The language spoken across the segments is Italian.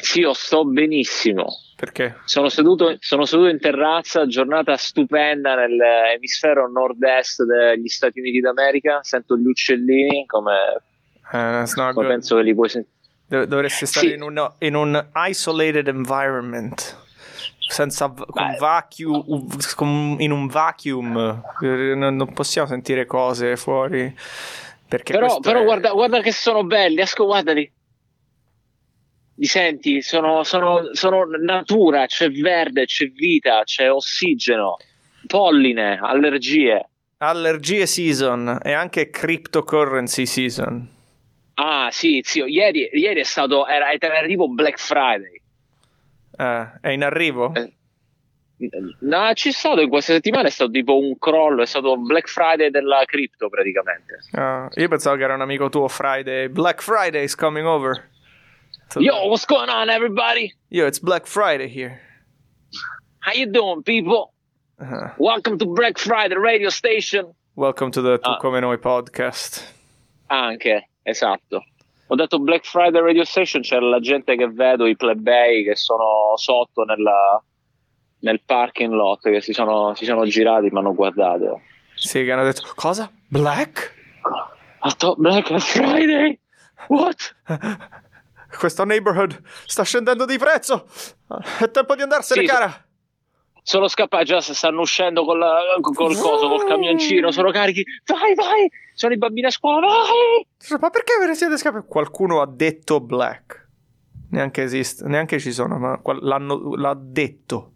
Sì, io sto benissimo. Perché? Sono seduto, sono seduto in terrazza, giornata stupenda nell'emisfero nord-est degli Stati Uniti d'America. Sento gli uccellini come, Uh, come good. penso che li puoi sentire. Dov- dovresti stare Sì. in, un, in un isolated environment. Senza Beh. vacuum, con- in un vacuum. Non, possiamo sentire cose fuori. Però, però è- guarda, guarda che sono belli, esco, guardali. Li senti? Sono, sono- sono natura, c'è verde, c'è vita, c'è ossigeno, polline, allergie. Allergie season e anche cryptocurrency season. Ah, sì, zio, ieri, ieri è stato, era, era in arrivo Black Friday. Eh, è in arrivo? Eh, No, c'è stato in questa settimana, è stato tipo un crollo, è stato Black Friday della cripto praticamente. Ah, io pensavo che era un amico tuo Friday. Black Friday is coming over. Yo, what's going on everybody? Yo, it's Black Friday here. How you doing people? Uh-huh. Welcome to Black Friday radio station. Welcome to the Tu Ah. Come Noi podcast. Anche, esatto. Ho detto Black Friday Radio Station, c'era la gente che vedo, i plebei che sono sotto nella- nel parking lot, che si sono, si sono girati e mi hanno guardato. Sì, che hanno detto cosa? Black? I thought Black Friday? What? Questo neighborhood sta scendendo di prezzo. È tempo di andarsene, Sì, cara. Sono scappati, già stanno uscendo col, col coso, col camioncino, sono carichi. Vai, vai! Sono i bambini a scuola, vai! Ma perché ve ne siete scappati? Qualcuno ha detto black. Neanche esiste, neanche ci sono, ma l'hanno, l'ha detto.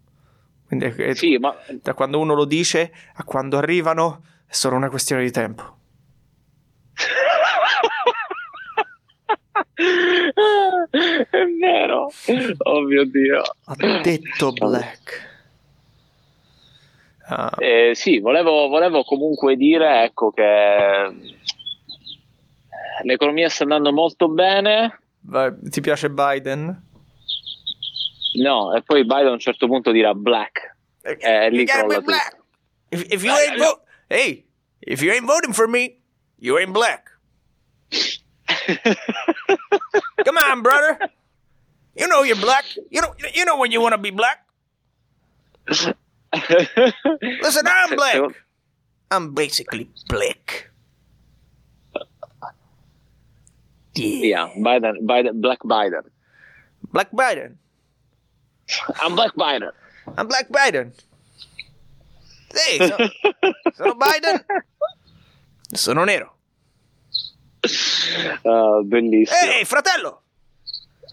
Quindi è- Sì, ma da quando uno lo dice a quando arrivano è solo una questione di tempo. È vero. Oh mio Dio. Ha detto black. Ah, Eh, sì, volevo, volevo comunque dire ecco, che l'economia sta andando molto bene. ti piace Biden? No, e poi Biden a un certo punto dirà black. Eh, lì You gotta crolla be black. If, if you ain't vo- hey, if you ain't voting for me, you ain't black. Come on, brother. You know you're black. You know you know when you want to be black. Listen, I'm black. I'm basically black. Yeah. Yeah, Biden, Biden, Black Biden. Black Biden. I'm Black Biden. I'm Black Biden. Sì, so- sono Biden. Sono nero. Ah, bellissimo. Ehi, fratello!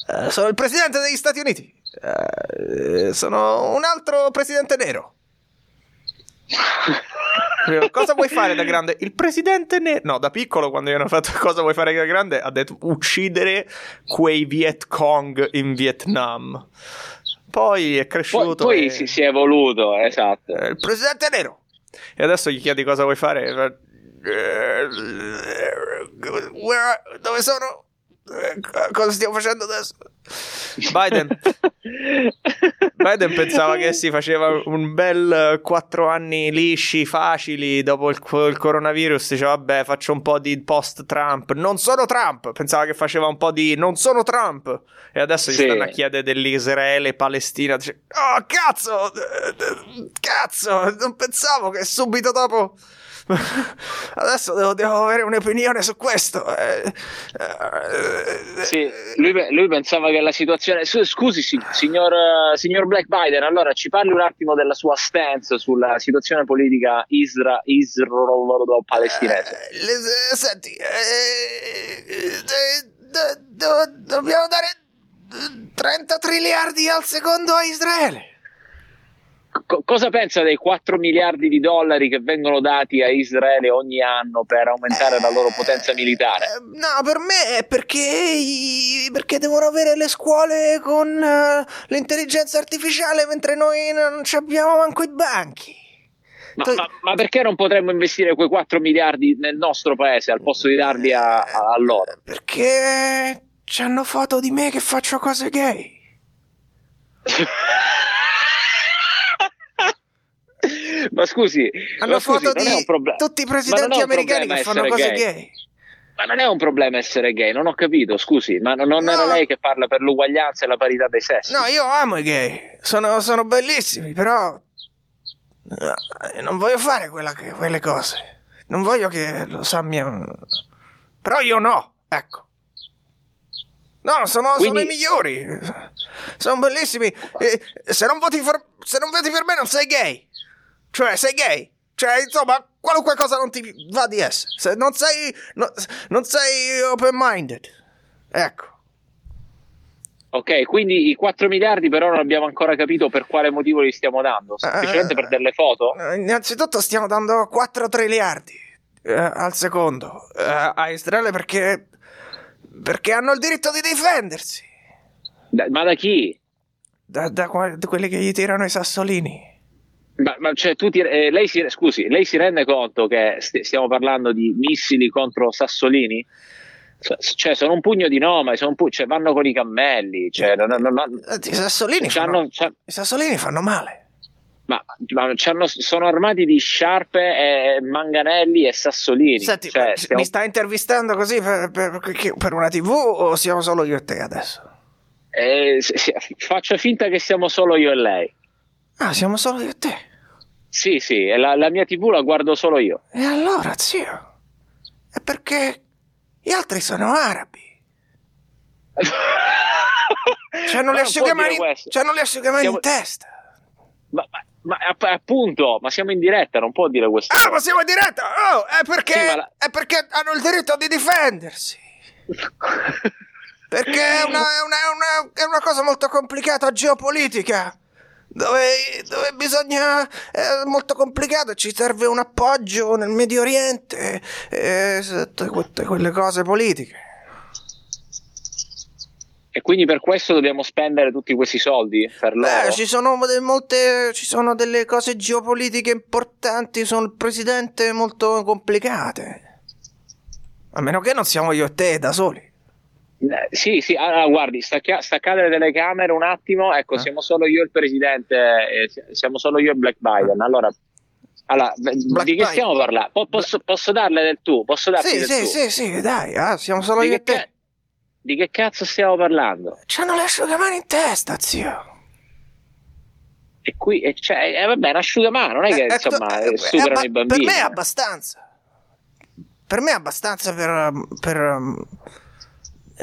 Eh, sono il presidente degli Stati Uniti. Eh, sono un altro presidente nero. Cosa vuoi fare da grande? Il presidente nero. No, da piccolo, quando gli hanno fatto cosa vuoi fare da grande, ha detto uccidere quei Viet Cong in Vietnam. Poi è Poi, cresciuto. poi e- si, si è evoluto, esatto. eh, il presidente nero. E adesso gli chiedi cosa vuoi fare. Eh, where are- dove sono? Eh, Cosa stiamo facendo adesso? Biden. Biden pensava che si faceva un bel 4 anni lisci, facili dopo il, il coronavirus. Diceva, vabbè, faccio un po' di post-Trump. Non sono Trump. Pensava che faceva un po' di non sono Trump. E adesso gli Sì. stanno a chiedere dell'Israele-Palestina. Dice, oh, cazzo! eh, eh, Cazzo! Non pensavo che subito dopo. Adesso devo, devo avere un'opinione su questo. eh, eh, Sì, lui, lui pensava che la situazione. Scusi, si- signor, signor Black Biden, allora ci parli un attimo della sua stance sulla situazione politica isra- israelo-palestinese. Eh, senti, eh, eh, do- do- dobbiamo dare 30 triliardi al secondo a Israele. Co- cosa pensa dei 4 miliardi di dollari che vengono dati a Israele ogni anno per aumentare la loro potenza militare? Eh, no, per me è perché, perché devono avere le scuole con eh, l'intelligenza artificiale mentre noi non ci abbiamo manco i banchi. Ma, ma- ma perché non potremmo investire quei 4 miliardi nel nostro paese al posto di darli a, a- a loro? Perché c'hanno foto di me che faccio cose gay. ma scusi, Hanno ma scusi, foto non è un di problema. tutti i presidenti americani che fanno cose gay. gay. Ma non è un problema essere gay, non ho capito, scusi, ma non, non No. era lei che parla per l'uguaglianza e la parità dei sessi? No, io amo i gay, sono, sono bellissimi, però eh, non voglio fare quella che- quelle cose. Non voglio che lo sa mia... Però io no, ecco. No, sono, sono Quindi- i migliori. Sono bellissimi. E se, non voti per, se non voti per me non sei gay. Cioè, sei gay. Cioè, insomma, qualunque cosa non ti va di essere. Se non sei, no- non sei open-minded. Ecco. Ok, quindi i 4 miliardi però non abbiamo ancora capito per quale motivo li stiamo dando, semplicemente Eh, per delle foto? Eh, Innanzitutto stiamo dando 4 triliardi eh, al secondo eh, a Israele perché, perché hanno il diritto di difendersi Da- ma da chi? da, da da quelli che gli tirano i sassolini. Ma, ma cioè, tu ti- eh, lei si, scusi, lei si rende conto che st- stiamo parlando di missili contro sassolini? Cioè, sono un pugno di un pu- cioè, vanno con i cammelli, cioè, non- non- non- Eh, I sassolini, fanno, i sassolini fanno male. ma, ma sono armati di sciarpe, e manganelli e sassolini. Senti, Cioè, stiamo- mi stai intervistando così per, per- per- una tv o siamo solo io e te adesso? eh, se- se- faccia finta che siamo solo io e lei. Ah, siamo solo io e te. Sì, sì, la, la mia tv la guardo solo io. E allora, zio? È perché gli altri sono arabi. C'hanno Ma le asciugamani, c'hanno le asciugamani Siamo- in testa. Ma, ma- ma app- appunto, ma siamo in diretta, non può dire questo. Ah, ma siamo in diretta! Oh, è perché, Sì, la- è perché hanno il diritto di difendersi. Perché è una, è una- è una- è una cosa molto complicata geopolitica. Dove, dove bisogna. È molto complicato ci serve un appoggio nel Medio Oriente. E tutte, quelle cose politiche. E quindi per questo dobbiamo spendere tutti questi soldi per loro. Beh, ci sono molte. Ci sono delle cose geopolitiche importanti sul presidente molto complicate. A meno che non siamo io e te da soli. Eh, Sì, sì, allora guardi, stacchia- staccate le telecamere un attimo, ecco, Eh. siamo solo io e il presidente, eh, si- siamo solo io e Black Biden. Allora, allora Black di che Biden. stiamo parlando? Po- posso, posso darle del tu? Posso darti Sì, del sì, tu? sì, sì, dai, ah, siamo solo Di io e te. ca- di che cazzo stiamo parlando? C'hanno le asciugamani in testa, zio. E qui, e cioè, eh, vabbè, un asciugamano, non è che Eh, insomma eh, eh, superano abba- i bambini. Per me è abbastanza. Per me è abbastanza per, per,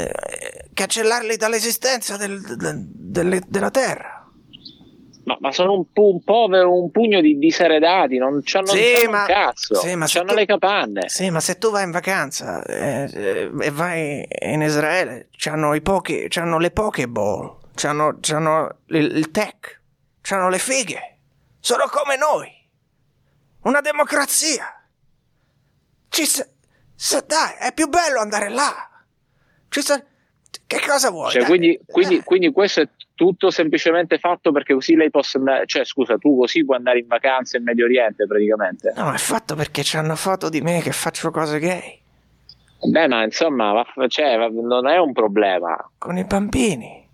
eh, cancellarli dall'esistenza del- del- delle- della terra. Ma, ma sono un, pu- un povero, un pugno di diseredati, non c'hanno, Sì, c'hanno ma- cazzo, sì, ma se c'hanno tu- le capanne. Sì, ma se tu vai in vacanza eh, eh, e vai in Israele, c'hanno, i pochi, c'hanno le Pokéball, c'hanno, c'hanno il, il tech, c'hanno le fighe. Sono come noi. Una democrazia. Ci sa, sa- dai, è più bello andare là. Sa, che cosa vuoi? Cioè, quindi, quindi- Eh, quindi questo è tutto semplicemente fatto perché così lei possa andare, cioè scusa, tu così puoi andare in vacanza in Medio Oriente praticamente. No, è fatto perché c'hanno foto di me che faccio cose gay. Beh, ma insomma, va- cioè, va- non è un problema. Con i bambini.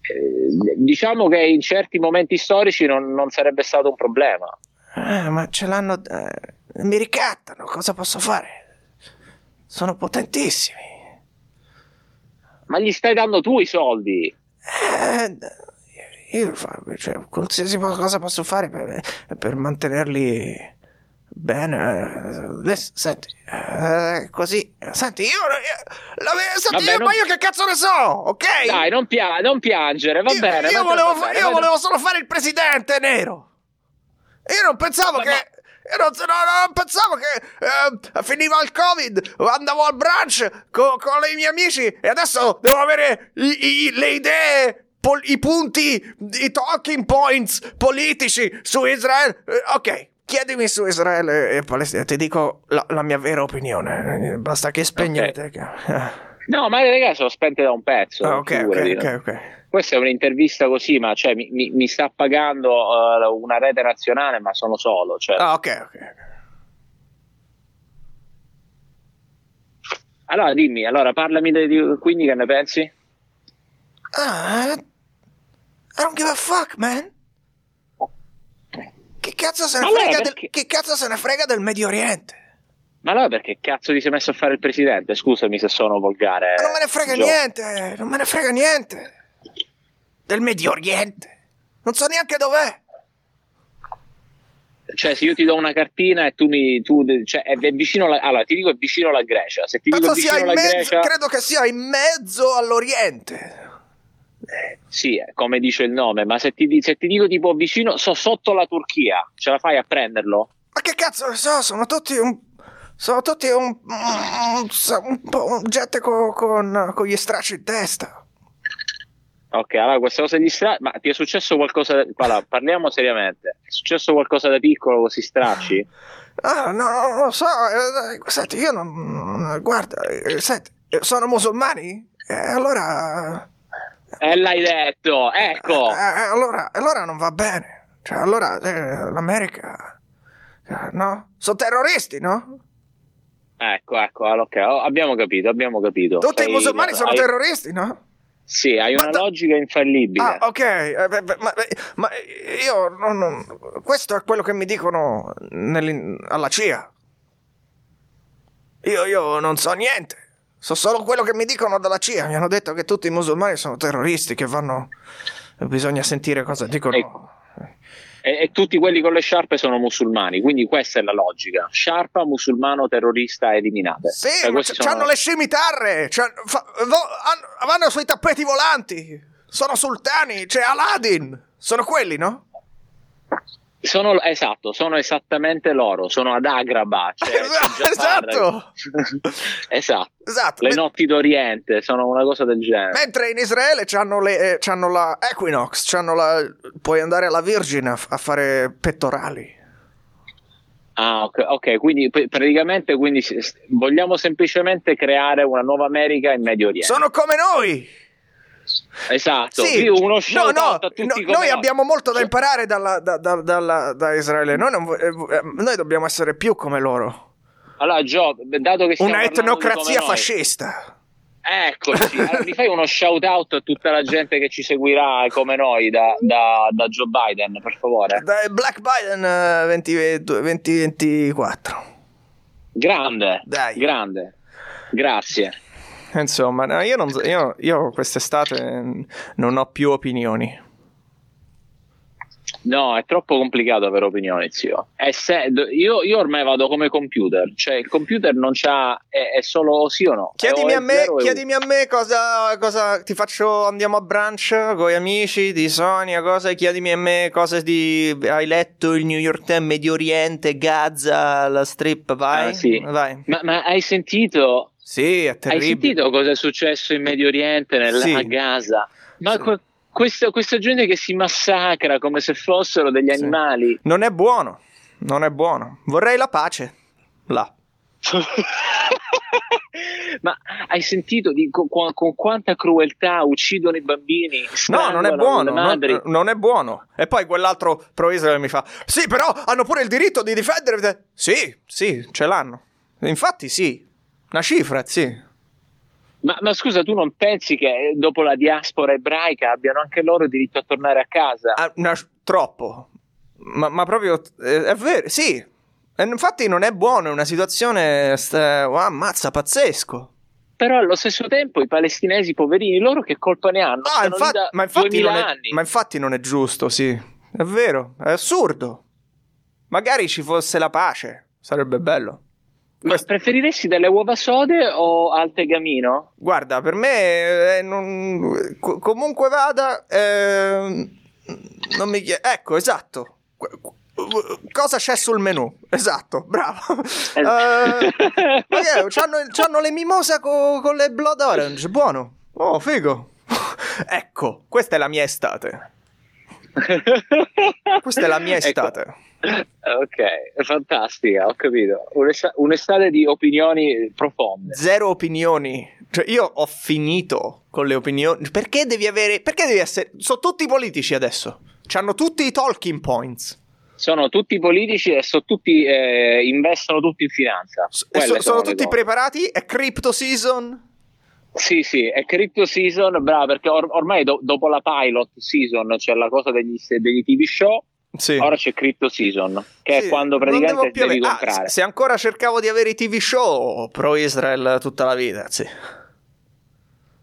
Eh, diciamo che in certi momenti storici non, non sarebbe stato un problema. Eh, ma ce l'hanno. eh, mi ricattano, cosa posso fare? Sono potentissimi. Ma gli stai dando tu i soldi. Eh, io cioè, qualsiasi cosa posso fare per, per mantenerli bene. eh, adesso, senti, eh, così. Senti, io. io- la- senti, Vabbè, io- non- ma io che cazzo ne so, ok? Dai, non, pia- non piangere, va io, bene. Io, volevo, fa- bene, io volevo solo fare il presidente nero. Io non pensavo Ma- che. Io non, no, no, non pensavo che eh, finiva il covid, andavo al brunch co- con i miei amici e adesso devo avere i- i- le idee, pol- i punti, i talking points politici su Israele. Eh, ok, chiedimi su Israele e Palestina, ti dico la, la mia vera opinione. Basta che spegnete. No, ma le ragazzi sono spente da un pezzo. Ah, ok, ok, ok, no? Questa è un'intervista così, ma cioè, mi, mi- mi sta pagando eh, una rete nazionale, ma sono solo. Cioè. Ah, ok, ok. Allora dimmi, allora parlami di, di- quindi che ne pensi? Ah, I don't give a fuck, man. Che cazzo se ne Allora, frega del, perché- che cazzo se ne frega del Medio Oriente? Ma allora perché cazzo ti sei messo a fare il presidente? Scusami se sono volgare. Ma non me ne frega Gio. niente, non me ne frega niente. Del Medio Oriente. Non so neanche dov'è. Cioè, se io ti do una cartina e tu mi. Tu, cioè, è, è vicino la, allora, ti dico è vicino alla Grecia. Se ti dico Penso sia vicino in alla mezzo, Grecia. credo che sia in mezzo all'Oriente. Sì, eh, come dice il nome, ma se ti, se ti dico tipo vicino, so sotto la Turchia, ce la fai a prenderlo? Ma che cazzo ne so, sono tutti un... Sono tutti un... un, un po' gente co- con, con gli stracci in testa. Ok, allora questa cosa di stra... Ma ti è successo qualcosa... Allora, parliamo seriamente. È successo qualcosa da piccolo così stracci? Ah, no, non lo so. eh, senti, io non... Guarda, eh, senti, eh, sono musulmani? Eh, allora... E l'hai detto, ecco! Allora, allora non va bene. Cioè, allora l'America... eh, no? Sono terroristi, no? Ecco, ecco, allora, ok, oh, abbiamo capito, abbiamo capito. Tutti i Sei- musulmani sono terroristi, no? Sì, hai Ma una da- logica infallibile. Ah, ok, eh, beh, beh, ma, ma io non, non- Questo è quello che mi dicono alla CIA. Io, io non so niente. So solo quello che mi dicono dalla CIA. Mi hanno detto che tutti i musulmani sono terroristi, che vanno... Bisogna sentire cosa dicono. Ecco. E, e tutti quelli con le sciarpe sono musulmani, quindi questa è la logica. Sciarpa, musulmano, terrorista, eliminate. Sì, Cioè, c- sono- c'hanno le scimitarre. c'han- fa- vo- hanno- vanno sui tappeti volanti. Sono sultani. C'è Aladdin. Sono quelli, no? Sono, esatto, sono esattamente loro, sono ad Agraba. Cioè. Esatto. esatto. Esatto. Le notti d'Oriente sono una cosa del genere. Mentre in Israele c'hanno, le, eh, c'hanno la Equinox, c'hanno la, puoi andare alla Virgin a, a fare pettorali. Ah, ok, ok, quindi praticamente quindi vogliamo semplicemente creare una nuova America in Medio Oriente. Sono come noi! Esatto, Sì, uno no, no, out a tutti no, noi abbiamo molto da imparare dalla- da, da- dalla- da Israele. Noi, non eh, eh, noi dobbiamo essere più come loro. Allora, Gio, dato che Una etnocrazia fascista. Eccoci, allora, mi fai uno shout out a tutta la gente che ci seguirà come noi da, da- da Joe Biden, per favore. Da Black Biden eh, 20 2024. Grande, Dai. grande, grazie. Insomma, no, io, non, io, io quest'estate mm, non ho più opinioni. No, è troppo complicato avere opinioni, zio. Se- io, io ormai vado come computer, cioè il computer non c'ha, è, è solo sì o no. Chiedimi a me, chiedimi a me cosa, cosa ti faccio. Andiamo a brunch con gli amici di Sonia. Cosa, chiedimi a me cosa di. Hai letto il New York Times, Medio Oriente, Gaza, la strip? Vai. Ah, sì. Vai. Ma, ma hai sentito Sì, è Hai terribile. sentito cosa è successo in Medio Oriente, nel- Sì. a Gaza? Ma Sì. que- questa, questa gente che si massacra come se fossero degli Sì. animali. Non è buono. Non è buono. Vorrei la pace. Là. Ma hai sentito di- con, con quanta crueltà uccidono i bambini? No, non è buono. Non, non è buono. E poi quell'altro pro Israele mi fa: Sì, però hanno pure il diritto di difendere. Sì, sì, ce l'hanno. Infatti, sì. Una cifra, sì. Ma, ma scusa, tu non pensi che dopo la diaspora ebraica abbiano anche loro diritto a tornare a casa? Ah, una- troppo. Ma, ma proprio eh, è vero, sì. E infatti non è buono, è una situazione sta- oh, ammazza pazzesco. Però allo stesso tempo i palestinesi poverini, loro che colpa ne hanno? Ah, da ma, infatti 2000 non è, ma infatti non è giusto, sì. È vero, è assurdo. Magari ci fosse la pace, sarebbe bello. Ma preferiresti delle uova sode o al tegamino? Guarda, per me eh, non- co- comunque vada, eh, non mi chiede. Ecco, esatto. Cosa c'è sul menù? Esatto, bravo. Eh, ma che, c'hanno, c'hanno le mimosa co- con le blood orange, buono. Oh, figo. ecco, questa è la mia estate. Questa è la mia Ecco. ok, fantastica, ho capito. Un'esta- un'estate di opinioni profonde. Zero opinioni. Cioè, io ho finito con le opinioni. Perché devi avere. Perché devi essere. Sono tutti politici adesso. C'hanno tutti i talking points. Sono tutti politici e sono tutti, eh, investono tutti in finanza. So- sono le tutti preparati? È crypto season? Sì, sì, è crypto season, bravo, perché or- ormai do- dopo la pilot season c'è la cosa degli, degli TV show, Sì. ora c'è Crypto Season, che Sì, è quando praticamente più devi ah, comprare. se ancora cercavo di avere i TV show pro Israel tutta la vita, sì.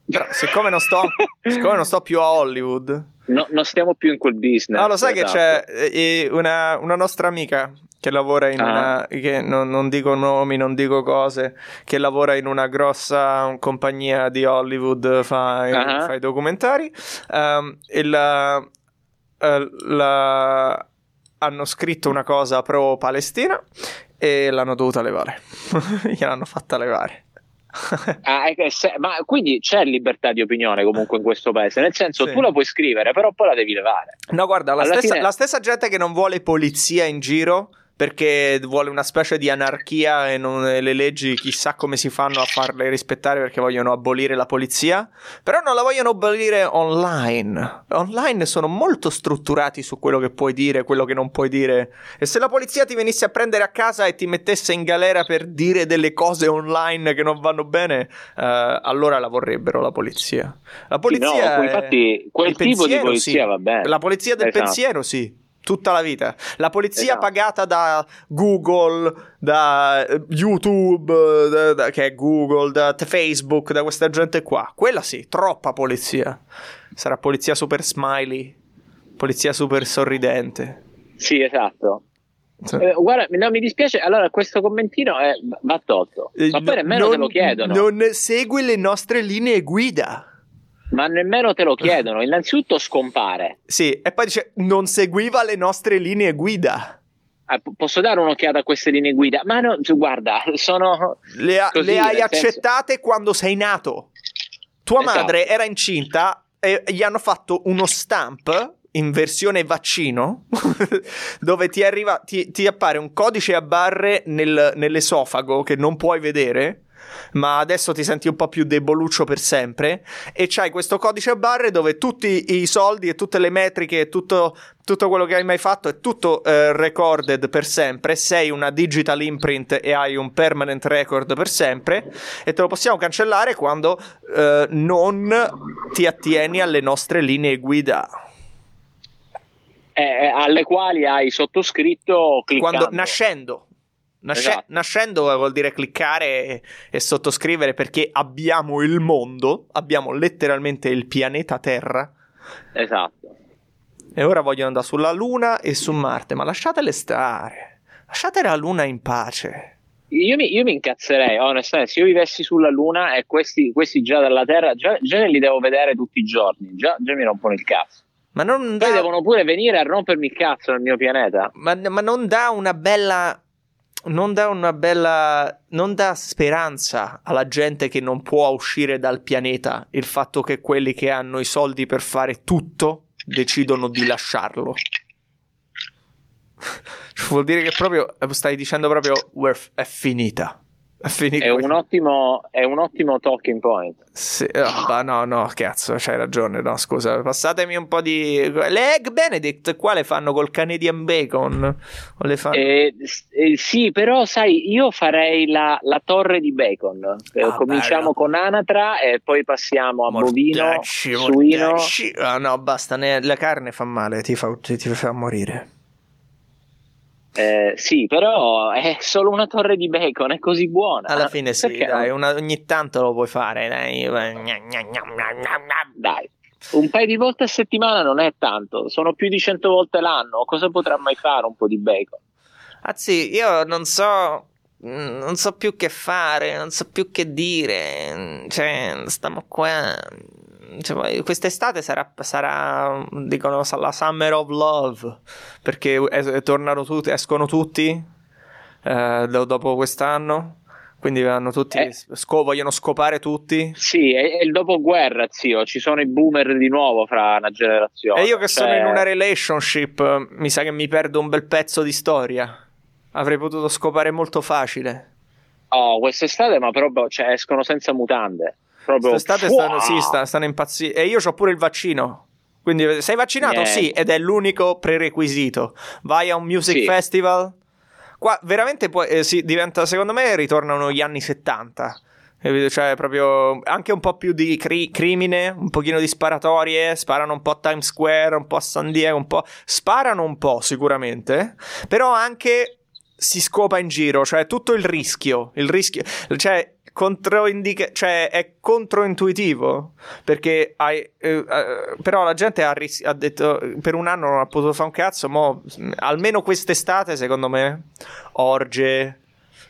Però siccome non sto, siccome non sto più a Hollywood, No, non stiamo più in quel business. no, lo sai che esatto. c'è eh, una, una nostra amica che lavora in Ah. una, che non, non dico nomi, non dico cose, che lavora in una grossa compagnia di Hollywood, fa, Ah. fa i documentari. ehm, e la- eh, la- hanno scritto una cosa pro Palestina e l'hanno dovuta levare. Gliel'hanno fatta levare. Ah, se- ma quindi c'è libertà di opinione comunque in questo paese, nel senso Sì. tu la puoi scrivere, però poi la devi levare. No, guarda, la stessa, fine- la stessa gente che non vuole polizia in giro perché vuole una specie di anarchia e, non- le leggi chissà come si fanno a farle rispettare perché vogliono abolire la polizia, però non la vogliono abolire online. Online sono molto strutturati su quello che puoi dire, quello che non puoi dire. E se la polizia ti venisse a prendere a casa e ti mettesse in galera per dire delle cose online che non vanno bene, eh, allora la vorrebbero la polizia. La polizia Sì, no, infatti quel tipo di pensiero, polizia sì. va bene. La polizia del Esatto. pensiero, sì. Tutta la vita. La polizia Esatto. pagata da Google, da eh, YouTube, eh, da- da- che è Google, da Facebook, da questa gente qua. Quella sì, troppa polizia. Sarà polizia super smiley, polizia super sorridente. Sì, esatto. Sì. Eh, guarda, no, mi dispiace, allora questo commentino è- va tolto, Eh, ma poi no- nemmeno te lo chiedono. Non segue le nostre linee guida. Ma nemmeno te lo chiedono. Innanzitutto scompare. Sì, e poi dice non seguiva le nostre linee guida. P- posso dare un'occhiata a queste linee guida? Ma no, guarda, sono. Le, ha- Così, le hai nel senso- accettate quando sei nato. Tua Esatto. madre era incinta e gli hanno fatto uno stamp in versione vaccino dove ti, arriva, ti, ti appare un codice a barre nel- nell'esofago che non puoi vedere. Ma adesso ti senti un po' più deboluccio per sempre. E c'hai questo codice a barre dove tutti i soldi e tutte le metriche e tutto, tutto quello che hai mai fatto è tutto eh, recorded per sempre. Sei una digital imprint e hai un permanent record per sempre. E te lo possiamo cancellare quando eh, non ti attieni alle nostre linee guida. eh, alle quali hai sottoscritto cliccando. Quando nascendo. Nasce- Esatto. Nascendo vuol dire cliccare e, e sottoscrivere perché abbiamo il mondo, abbiamo letteralmente il pianeta Terra Esatto. e ora vogliono andare sulla Luna e su Marte, ma lasciatele stare, lasciate la Luna in pace. Io mi, io mi incazzerei, onestamente, se io vivessi sulla Luna e questi, questi già dalla Terra, già, già li devo vedere tutti i giorni, già, già mi rompono il cazzo. Ma non Poi devono pure venire a rompermi il cazzo nel mio pianeta. ma, ma non dà una bella... Non dà una bella. Non dà speranza alla gente che non può uscire dal pianeta il fatto che quelli che hanno i soldi per fare tutto decidono di lasciarlo. Vuol dire che proprio stai dicendo proprio "We're f- è finita. È un ottimo, è un ottimo talking point. Sì, bah, no, no, cazzo, c'hai ragione. No, scusa, passatemi un po' di. Le Egg Benedict qua le fanno col Canadian Bacon. O le fanno. Eh, eh, sì, però sai, io farei la, la torre di bacon. Eh, Ah, Cominciamo bello. con anatra e poi passiamo a bovino, Mortacci, suino. Ah, no, basta. ne- la carne fa male, ti fa, ti, ti fa morire. Eh, sì, però è solo una torre di bacon, è così buona. Alla fine sì, dai, una- ogni tanto lo puoi fare. Dai. Dai, un paio di volte a settimana non è tanto, sono più di cento volte l'anno. Cosa potrà mai fare un po' di bacon? Anzi, io non so. Non so più che fare, non so più che dire. Cioè, stiamo qua. Cioè, poi quest'estate sarà, sarà, dicono, la Summer of Love. Perché es- tornano tutti, escono tutti eh, do- dopo quest'anno. Quindi vanno tutti, Eh. sco- vogliono scopare tutti. Sì, è, è il dopoguerra, zio. Ci sono i boomer di nuovo fra una generazione. E io che Cioè, sono in una relationship, mi sa che mi perdo un bel pezzo di storia. Avrei potuto scopare molto facile. Oh, quest'estate, ma proprio cioè, escono senza mutande. Proprio Quest'estate stanno, sì, sta- stanno impazzendo. E io ho pure il vaccino. Quindi sei vaccinato? Niente. Sì, ed è l'unico prerequisito. Vai a un music Sì. festival. Qua veramente poi, eh, sì, diventa, secondo me, ritornano gli anni 70. Capito? Cioè, proprio anche un po' più di cri- crimine, un pochino di sparatorie. Sparano un po' a Times Square, un po' a San Diego, un po'. Sparano un po' sicuramente. Però anche si scopa in giro, cioè tutto il rischio. Il rischio. Cioè, controindica- cioè è controintuitivo perché hai, eh, eh, però la gente ha, ris- ha, detto per un anno non ha potuto fare un cazzo mo, almeno quest'estate secondo me orge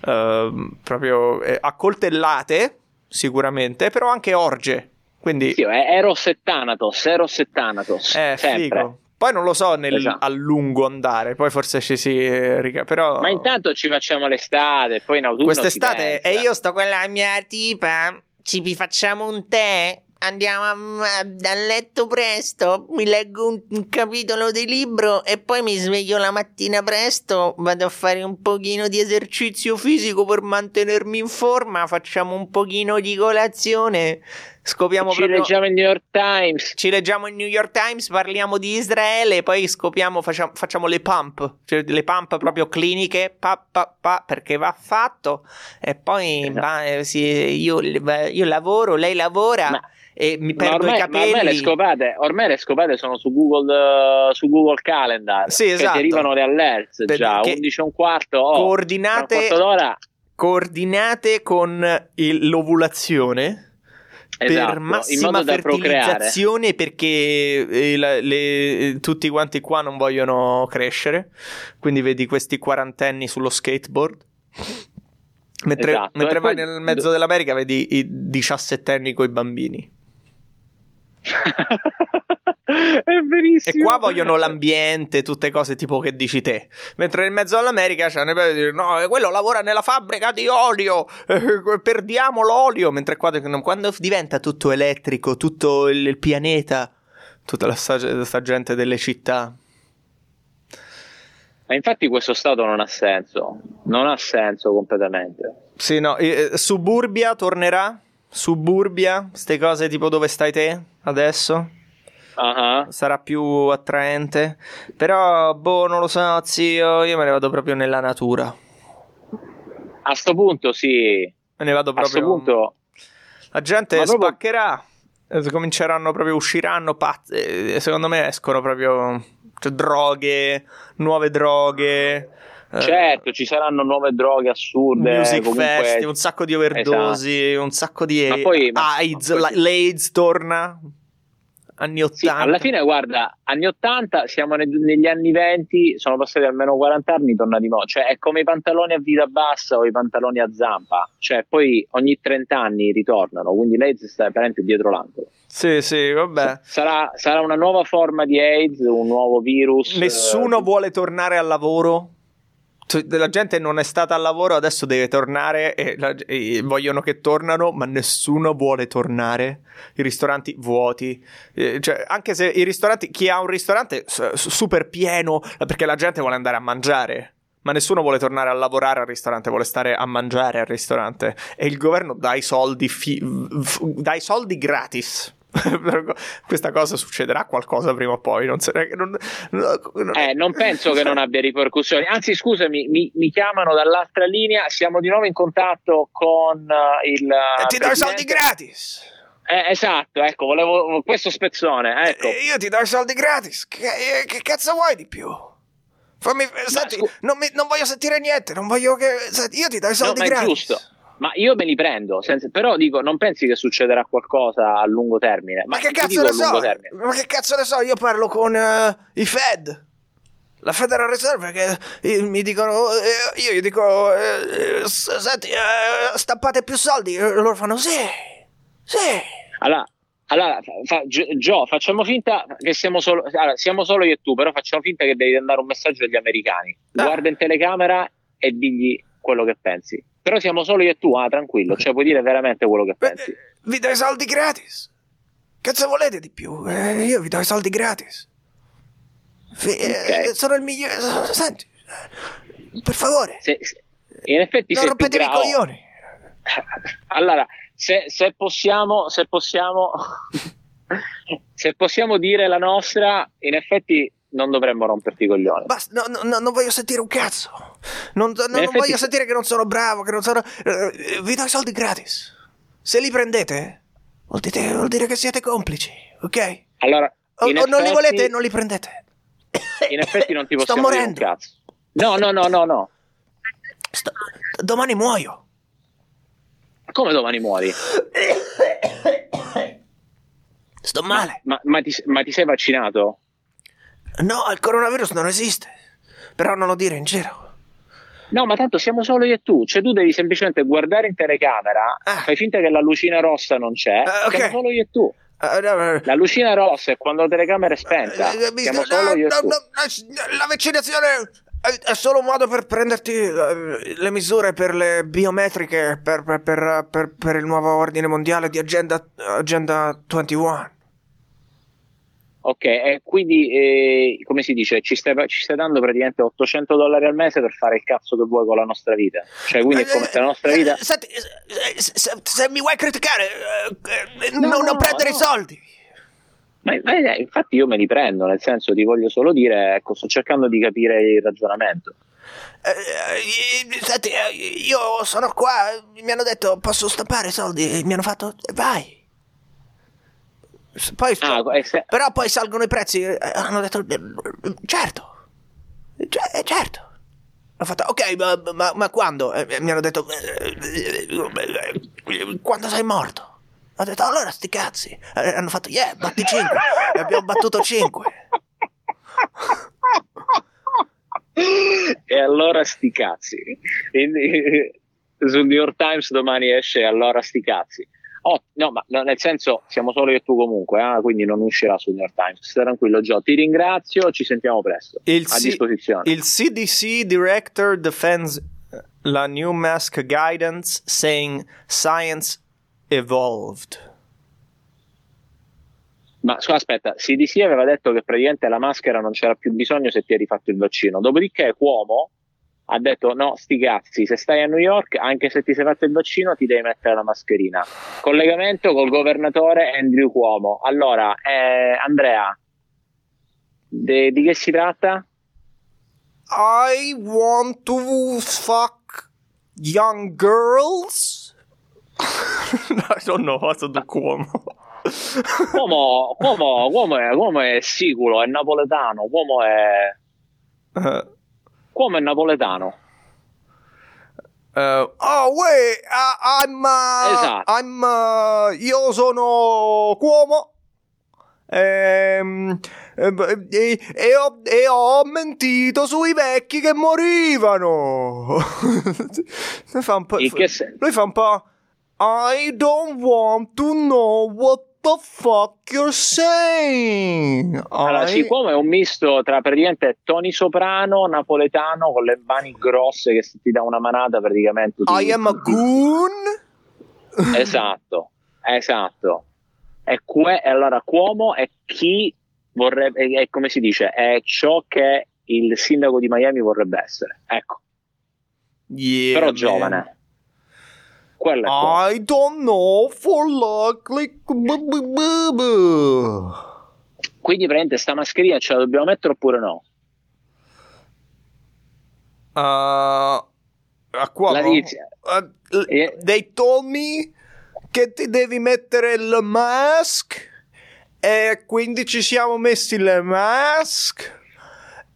eh, proprio eh, accoltellate sicuramente però anche orge quindi sì, ero settanatos ero settanatos eh, sempre figo. Poi non lo so nel, esatto. a lungo andare, poi forse ci si rica, però... Ma intanto ci facciamo l'estate, poi in autunno Quest'estate, e io sto con la mia tipa, ci facciamo un tè, andiamo a, a, dal letto presto, mi leggo un, un, capitolo di libro e poi mi sveglio la mattina presto, vado a fare un pochino di esercizio fisico per mantenermi in forma, facciamo un pochino di colazione, Scopriamo ci proprio... leggiamo il New York Times. Ci leggiamo il New York Times, parliamo di Israele, poi scopriamo, facciamo, facciamo le pump, cioè le pump proprio cliniche, pa, pa, pa, perché va fatto. E poi esatto. va, eh, sì, io, io, lavoro, lei lavora. Ma, e mi perdo ormai, i capelli. ormai le, scopate, ormai le scopate sono su Google, uh, su Google Calendar. Sì, esatto. Che arrivano le alerts già, 11 e un quarto. Oh, coordinate, un quarto d'ora. coordinate con il, l'ovulazione esatto, per massima fertilizzazione perché eh, le, le, tutti quanti qua non vogliono crescere quindi vedi questi quarantenni sullo skateboard mentre, esatto. mentre vai poi... nel mezzo dell'America vedi i diciassettenni con i bambini è verissimo. E qua vogliono l'ambiente, tutte cose tipo che dici te. Mentre in mezzo all'America c'hanno per dire: no, quello lavora nella fabbrica di olio, eh, perdiamo l'olio. Mentre qua, quando diventa tutto elettrico, tutto il, il pianeta, tutta la sta gente delle città. Ma infatti questo stato non ha senso, non ha senso completamente. Sì, no, eh, Suburbia tornerà? Suburbia, queste cose tipo dove stai te adesso? Uh-huh. Sarà più attraente. Però, boh, non lo so, zio. Io me ne vado proprio nella natura. A sto punto, sì. Me ne vado proprio. A sto punto. La gente proprio... spaccherà. Cominceranno proprio, usciranno pazze. Secondo me escono proprio. Cioè, droghe, nuove droghe. Eh, certo, ci saranno nuove droghe assurde. Music comunque... fest, un sacco di overdosi, esatto. un sacco di ma poi, AIDS. Ma poi... L'AIDS torna anni 80. Sì, alla fine, guarda, anni 80, siamo ne- negli anni 20, sono passati almeno 40 anni, torna di nuovo. Cioè, è come i pantaloni a vita bassa o i pantaloni a zampa. Cioè, poi ogni 30 anni ritornano, quindi l'AIDS sta veramente dietro l'angolo. Sì, sì, vabbè. Sarà, sarà, una nuova forma di AIDS, un nuovo virus. Nessuno eh... vuole tornare al lavoro la gente non è stata al lavoro, adesso deve tornare e, la, e, vogliono che tornano, ma nessuno vuole tornare. I ristoranti vuoti. Eh, cioè, anche se i ristoranti, chi ha un ristorante super pieno, perché la gente vuole andare a mangiare. Ma nessuno vuole tornare a lavorare al ristorante, vuole stare a mangiare al ristorante. E il governo dà i soldi, fi- f- dà i soldi gratis questa cosa succederà qualcosa prima o poi. Non, se, non, non, eh, non penso che non abbia ripercussioni. Anzi, scusami, mi, mi, chiamano dall'altra linea. Siamo di nuovo in contatto con uh, il. E ti do i soldi gratis. Eh, esatto, ecco, volevo questo spezzone. Ecco. Eh, io ti do i soldi gratis. Che, eh, che cazzo vuoi di più? Fammi, senti, scu- non, mi, non, voglio sentire niente. Non voglio che. Io ti do i soldi no, gratis. Giusto. Ma io me li prendo, senza, però dico, non pensi che succederà qualcosa a lungo termine? Ma, ma che cazzo ne so? Ma che cazzo ne so? Io parlo con uh, i Fed. La Federal Reserve che mi dicono, eh, io gli dico, eh, senti, eh, stampate più soldi. Loro fanno, sì, sì. Allora, allora fa, Gio, facciamo finta che siamo solo, allora, siamo solo io e tu, però facciamo finta che devi mandare un messaggio agli americani. Ah. Guarda in telecamera e digli quello che pensi. Però siamo solo io e tu, ah, tranquillo, cioè puoi dire veramente quello che pensi. Vi do i soldi gratis. Cazzo volete di più? Eh, io vi do i soldi gratis. Vi, eh, okay. eh, sono il migliore. Senti, per favore. Se, se, in effetti non rompetevi i coglioni. Allora, se, se possiamo, se possiamo, se possiamo dire la nostra, in effetti non dovremmo romperti i coglioni. Basta, no, no, non voglio sentire un cazzo. Non, no, non voglio sentire che non sono bravo, che non sono... Uh, vi do i soldi gratis. Se li prendete, vuol dire, vuol dire che siete complici, ok? Allora, O, o non li effetti- volete, non li prendete. In effetti non ti Sto possiamo dire un morendo. cazzo. No, no, no, no, no. Sto- domani muoio. Come domani muori? Sto male. Ma, ma ti, ma ti sei vaccinato? No, il coronavirus non esiste. Però non lo dire in giro. No, ma tanto siamo solo io e tu. Cioè, tu devi semplicemente guardare in telecamera, Ah. fai finta che la lucina rossa non c'è. Ah, ok. Siamo solo io e tu. Eh, no, no, La lucina rossa è quando la telecamera è spenta. Mi- Siamo no, solo io e no, tu. la vaccinazione è, è solo un modo per prenderti le misure per le biometriche per, per- per- per- per il nuovo ordine mondiale di Agenda, Agenda 21. Ok, e quindi, eh, come si dice, ci stai, ci stai dando praticamente 800 dollari al mese per fare il cazzo che vuoi con la nostra vita. Cioè, quindi è come se la nostra vita... Eh, senti, eh, se, se- mi vuoi criticare, eh, eh, No, non, no, prendere no. i soldi. Ma, ma, eh, infatti io me li prendo, nel senso ti voglio solo dire, ecco, sto cercando di capire il ragionamento. Eh, eh, senti, eh, io sono qua, mi hanno detto posso stampare i soldi, mi hanno fatto, eh, vai. Poi, Ah, e se- però poi salgono i prezzi, eh, hanno detto, eh, certo, Cioè, eh, certo. Ho fatto, ok, ma, ma- ma quando? Eh, mi hanno detto, eh, eh, quando sei morto? Ho detto, allora sti cazzi. Eh, hanno fatto, yeah, batti 5. E abbiamo battuto 5. e allora sti cazzi. Sul New York Times domani esce allora sti cazzi. Oh, no, ma nel senso siamo solo io e tu comunque, ah, quindi non uscirà sul New York Times. Stai tranquillo, Gio. Ti ringrazio, ci sentiamo presto. Il, a C- disposizione. il CDC director defends la new mask guidance saying science evolved. Ma scusa, aspetta, CDC aveva detto che praticamente la maschera non c'era più bisogno se ti eri fatto il vaccino. Dopodiché Cuomo ha detto no, sti cazzi, se stai a New York, anche se ti sei fatto il vaccino, ti devi mettere la mascherina. Collegamento col governatore Andrew Cuomo. Allora, eh, Andrea, de- di che si tratta? I want to fuck young girls. I don't know to do Cuomo. Cuomo, Cuomo, Cuomo è, Cuomo è siculo, è napoletano, Cuomo è, Eh, Cuomo è napoletano. eh, oh, wait, I- I'm, uh, Esatto. I'm, uh, io sono Cuomo. Ehm, e, e- e ho, e ho mentito sui vecchi che morivano. Lui fa un po'. Lui fa un po'. I don't want to know what the fuck you're saying. Allora, Cuomo è un misto tra praticamente Tony Soprano, napoletano, con le mani grosse che ti dà una manata praticamente... ti- I am a goon. Esatto, esatto. E que- allora Cuomo è chi vorrebbe, è, è come si dice, è ciò che il sindaco di Miami vorrebbe essere. Ecco, Yeah, però man. giovane. Cuomo. I don't know for luck like. Quindi praticamente sta mascherina ce la dobbiamo mettere oppure no? Uh, a tizia. Uh, Eh. they told me che ti devi mettere il mask e quindi ci siamo messi le mask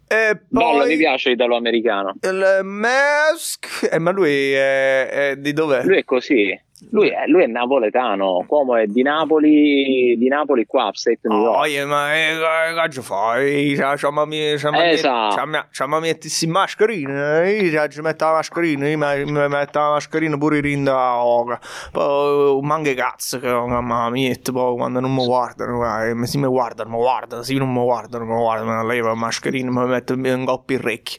e Bello, mi poi piace l'italo-americano. il mask eh, ma lui è, è di dov'è? Lui è così. Lui è, lui è napoletano. Cuomo è di Napoli, di Napoli qua, upstate New York. Oh, yeah, ma eh, che cazzo fai? Mi c'ha ma metti si mascherina, io ci metto la mascherina, io mi mi metto la mascherina pure in oca. Poi manca cazzo che mamma mia, poi quando non mi guardano, eh, se mi guardano, mi guardano, se non mi guardano, mi guardano, me levo la mascherina, mi metto in coppi i orecchi.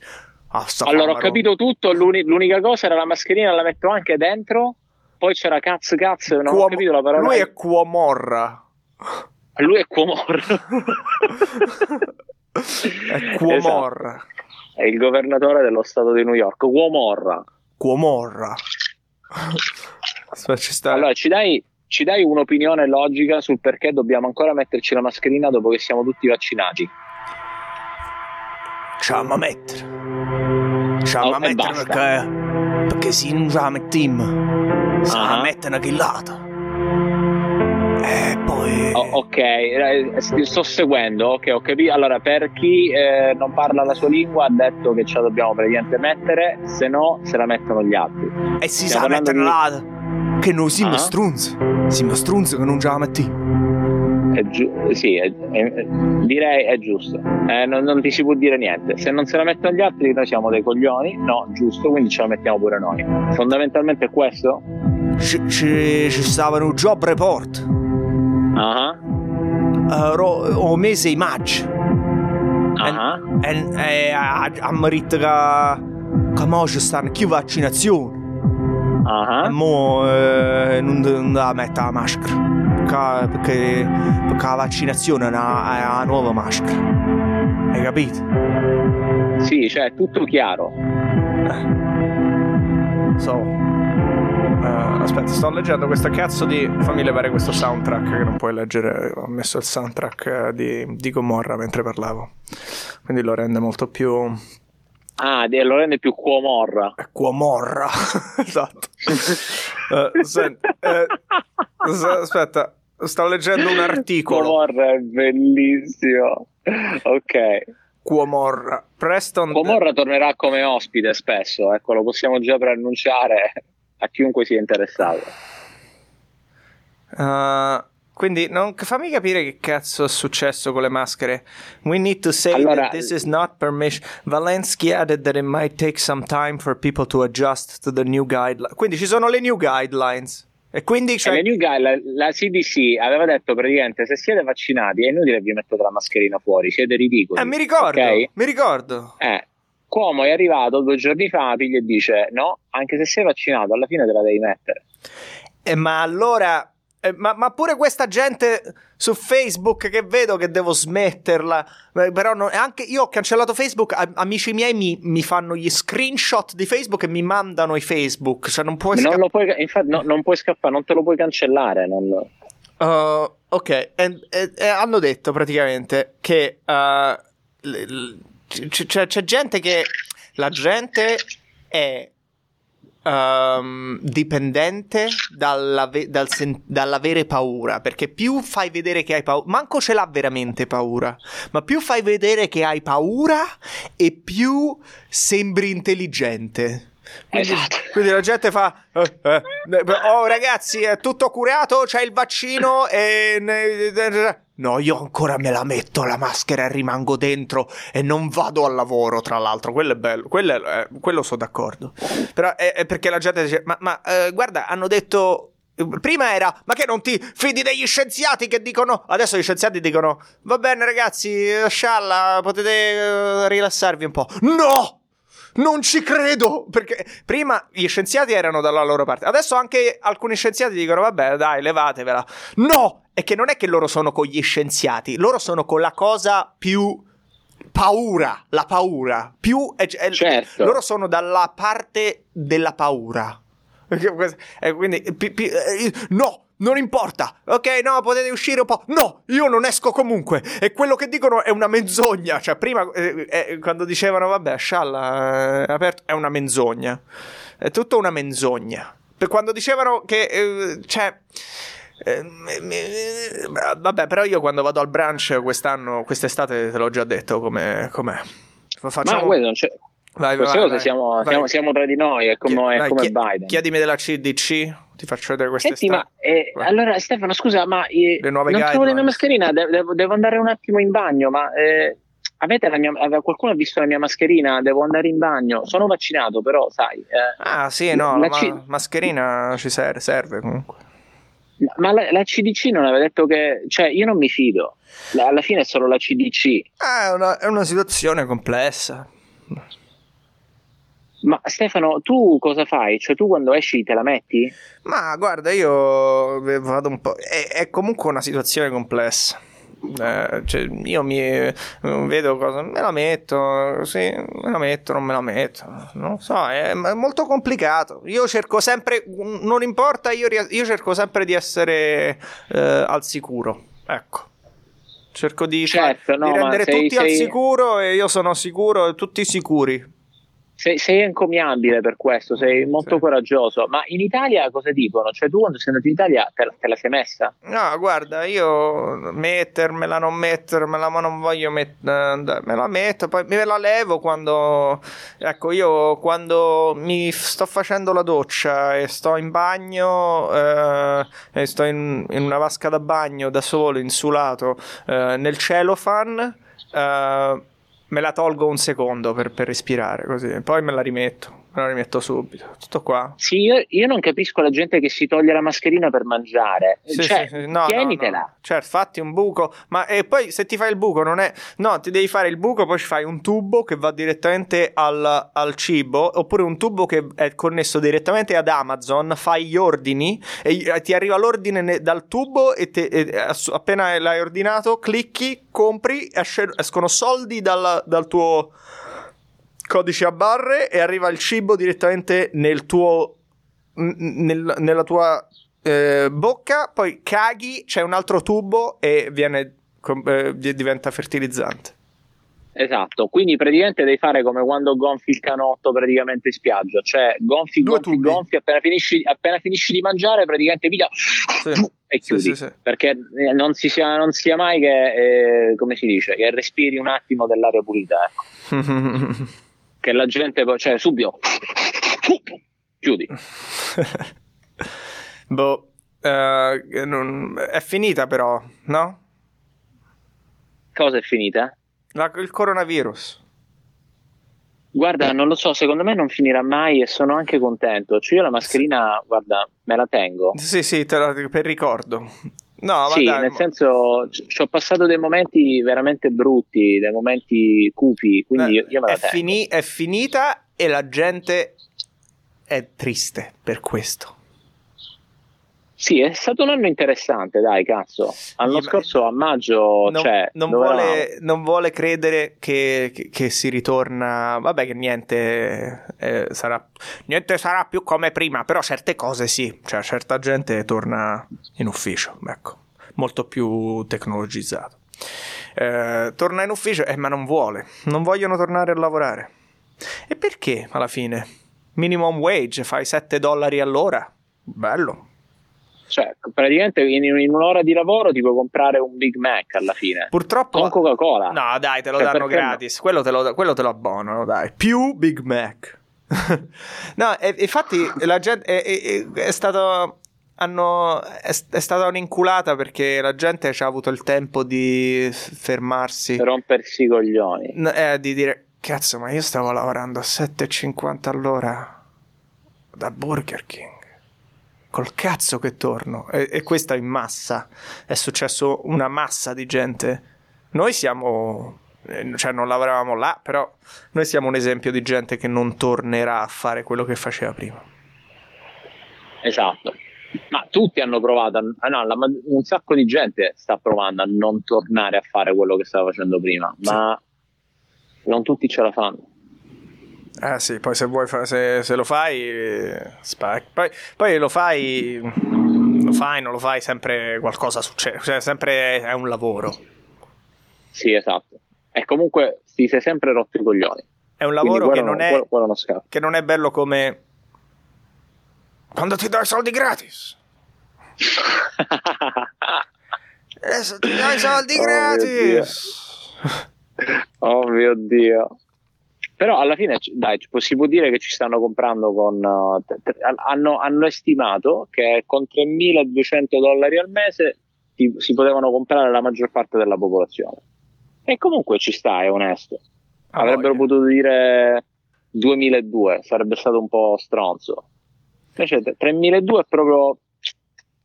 Ah, Allora, ho capito tutto. l'uni- l'unica cosa era la mascherina, la metto anche dentro. Poi c'era cazzo, cazzo. Non ho Cuomo- capito la parola. Lui è Cuomorra. Lui è Cuomor. è Cuomorra. È il governatore dello stato di New York. Cuomorra. Cuomorra. Aspetta, ci sta. Allora, ci dai, ci dai un'opinione logica sul perché dobbiamo ancora metterci la mascherina dopo che siamo tutti vaccinati? Ce la mettere. Oh, e mettere perché, perché se non ce la mettiamo, se la Ah. mettono chi lato. Poi... Oh, ok, sto seguendo, ok, ho capito. Allora, per chi eh, non parla la sua lingua ha detto che ce la dobbiamo praticamente mettere, se no se la mettono gli altri. E si sa mettere di... là, che non siamo ah. strunzi, siamo strunzi che non ce la metti. È giu- sì, è, è, direi è giusto. Eh, non, non, ti si può dire niente. Se non se la mettono gli altri, noi siamo dei coglioni. No, giusto, quindi ce la mettiamo pure noi. Fondamentalmente è questo? Ci, ci, ci stava un job report. Uh-huh. Uh, o mese maggio. Uh-huh. E, abbiamo detto che, che mo ci stanno più vaccinazioni. Uh-huh. E mo eh, non, non da mettere la maschera perché, perché la vaccinazione è una, è una nuova maschera. Hai capito? Sì, cioè, tutto chiaro. So. Uh, aspetta, sto leggendo questa cazzo di. Fammi levare questo soundtrack che non puoi leggere. Ho messo il soundtrack di, di Gomorra mentre parlavo. Quindi lo rende molto più. Ah, lo rende più cuomorra. Cuomorra, esatto. uh, senti, uh, aspetta, Sto leggendo un articolo. Cuomorra è bellissimo. Ok. Cuomorra. Preston. Cuomorra tornerà come ospite spesso, ecco, lo possiamo già preannunciare a chiunque sia interessato. Uh, quindi non, fammi capire che cazzo è successo con le maschere. We need to say allora, that this is not permission. Valensky added that it might take some time for people to adjust to the new guidelines. Quindi ci sono le new guidelines. E quindi cioè... e New la, la, CDC aveva detto praticamente se siete vaccinati è inutile che vi mettete la mascherina fuori, siete ridicoli. Eh, mi ricordo, okay? mi ricordo. Eh, Cuomo è arrivato due giorni fa, piglia e dice no, anche se sei vaccinato alla fine te la devi mettere. Eh, ma allora eh, ma, ma, pure questa gente su Facebook che vedo che devo smetterla. Eh, però non, anche io ho cancellato Facebook. amici miei mi, mi, fanno gli screenshot di Facebook e mi mandano i Facebook. Cioè non puoi scappare. puoi, infatti, no, non puoi scappare, non te lo puoi cancellare. Non... Uh, ok, e, e, e, hanno detto praticamente che uh, c- c'è gente che la gente è um, dipendente dalla, dal sen- dall'avere paura, perché più fai vedere che hai paura, manco ce l'ha veramente paura, ma più fai vedere che hai paura e più sembri intelligente. Quindi, esatto. quindi, la gente fa: eh, eh, Oh, ragazzi, è tutto curato? C'è il vaccino? E. No, io ancora me la metto la maschera e rimango dentro e non vado al lavoro, tra l'altro. Quello è bello, quello, è, eh, quello sono d'accordo. Però è, è, perché la gente dice: Ma, ma eh, guarda, hanno detto. Prima era, ma che non ti fidi degli scienziati che dicono. Adesso gli scienziati dicono: Va bene, ragazzi, scialla, potete uh, rilassarvi un po'. No! Non ci credo! Perché prima gli scienziati erano dalla loro parte, adesso anche alcuni scienziati dicono: Vabbè, dai, levatevela. No! È che non è che loro sono con gli scienziati, loro sono con la cosa più paura, la paura. Più è, è, certo. loro sono dalla parte della paura. E quindi, pi, pi, eh, no! Non importa, ok? No, potete uscire un po'. No, io non esco comunque. E quello che dicono è una menzogna. Cioè, prima, eh, eh, quando dicevano, vabbè, scialla, è aperto, è una menzogna. È tutta una menzogna. Per quando dicevano che, eh, cioè. Eh, vabbè, però io quando vado al brunch quest'anno, quest'estate te l'ho già detto come, com'è. Facciamo... Ma non c'è. Vai, vai, vai, vai. Siamo, siamo, siamo, tra di noi, è come, è come Chied, Biden. Chiedimi della CDC, ti faccio vedere queste Senti, ma eh, allora Stefano, scusa, ma eh, le nuove non trovo la mia mascherina, devo, devo, andare un attimo in bagno, ma eh, avete la mia, qualcuno ha visto la mia mascherina? Devo andare in bagno. Sono vaccinato, però, sai. Eh, ah, sì, no, la, c- mascherina ci serve, serve comunque. Ma la, la, CDC non aveva detto che. cioè, io non mi fido. alla fine è solo la CDC. Ah, è una, è una situazione complessa. Ma Stefano, tu cosa fai? Cioè, tu quando esci te la metti? Ma guarda, io vado un po'. È, è comunque una situazione complessa. Eh, cioè, io mi vedo cosa me la metto, sì, me la metto, non me la metto, non so, è, è molto complicato. Io cerco sempre, non importa, io, io cerco sempre di essere eh, al sicuro, ecco. Cerco di, certo, no, di rendere sei, tutti sei... al sicuro e io sono sicuro tutti sicuri. Sei, sei encomiabile per questo, sei molto Sì. coraggioso. Ma in Italia cosa dicono? Cioè, tu quando sei andato in Italia te, la- te la sei messa? No, guarda, io mettermela, non mettermela, ma non voglio metterla, me la metto, poi me la levo quando, ecco, io quando mi sto facendo la doccia e sto in bagno, eh, e sto in, in una vasca da bagno da solo, insulato, eh, nel cellophane, eh, me la tolgo un secondo per, per respirare, così, poi me la rimetto, me la rimetto subito, tutto qua. Sì, io, io non capisco la gente che si toglie la mascherina per mangiare. Sì, cioè, sì, sì. No, no, tienitela. no. Certo, fatti un buco, ma e poi se ti fai il buco non è... No, ti devi fare il buco, poi ci fai un tubo che va direttamente al, al cibo, oppure un tubo che è connesso direttamente ad Amazon, fai gli ordini e gli- ti arriva l'ordine ne- dal tubo e, te- e appena l'hai ordinato clicchi, compri, escono soldi dal, dal tuo codice a barre e arriva il cibo direttamente nel tuo nel- nella tua eh, bocca, poi caghi, c'è un altro tubo e viene eh, di- diventa fertilizzante. Esatto, quindi praticamente devi fare come quando gonfi il canotto praticamente in spiaggia, cioè gonfi, Due gonfi, tubi. gonfi, appena finisci, appena finisci di mangiare praticamente via e Sì, chiudi, sì, sì. perché eh, non si sia, non sia mai che, eh, come si dice, che respiri un attimo dell'aria pulita, ecco. che la gente, cioè subito, chiudi. boh, eh, non- è finita però, no? Cosa è finita? La- il coronavirus. Guarda, non lo so, secondo me non finirà mai e sono anche contento. Cioè io la mascherina, guarda, me la tengo. Sì, sì, te la- per ricordo. No, Sì, dai, nel ma- senso, ci ho passato dei momenti veramente brutti, dei momenti cupi, quindi io, io me la Eh, è, fini- è finita e la gente è triste per questo. Sì, è stato un anno interessante, dai, cazzo. L'anno scorso a maggio, non, cioè, non vuole, non vuole credere che, che- che si ritorna. Vabbè, che niente eh, sarà, niente sarà più come prima, però certe cose sì. Cioè, certa gente torna in ufficio, ecco, molto più tecnologizzato. Eh, torna in ufficio, eh, ma non vuole, non vogliono tornare a lavorare. E perché alla fine? Minimum wage, fai 7 dollari all'ora? Bello. Cioè, praticamente in, in un'ora di lavoro ti puoi comprare un Big Mac alla fine. Purtroppo. Con Coca-Cola. No, dai, te lo Cioè, danno perché no? gratis. Quello, te lo, quello te lo abbonano, dai. Più Big Mac. no, e- infatti la gente è, è- è stato. Hanno, è, è stata un'inculata perché la gente ci ha avuto il tempo di fermarsi. Per rompersi i coglioni. Eh, di dire cazzo, ma io stavo lavorando a 7,50 all'ora da Burger King. Col cazzo che torno. E, e questa in massa. È successo una massa di gente. Noi siamo. eh, Cioè, non lavoravamo là, però noi siamo un esempio di gente che non tornerà a fare quello che faceva prima. Esatto. Ma tutti hanno provato, a- ah, no, la un sacco di gente sta provando a non tornare a fare quello che stava facendo prima, Sì. ma non tutti ce la fanno. Eh sì, poi se vuoi se, se lo fai, eh, spacchi. Poi, poi lo fai, lo fai, non lo fai, sempre qualcosa succede, cioè sempre è un lavoro. Sì, esatto. E comunque ti sei sempre rotto i coglioni. È un lavoro che non è, quello- quello non scappa. che non è bello come quando ti do i soldi gratis. Adesso ti do i soldi Oh, mio gratis. oh mio Dio. Però alla fine, dai, può dire che ci stanno comprando con... t- hanno, hanno estimato che con 3.200 dollari al mese ti- si potevano comprare la maggior parte della popolazione. E comunque ci sta, è onesto. Ah, Avrebbero voglia. potuto dire 2002, sarebbe stato un po' stronzo. Invece t- 3002 è proprio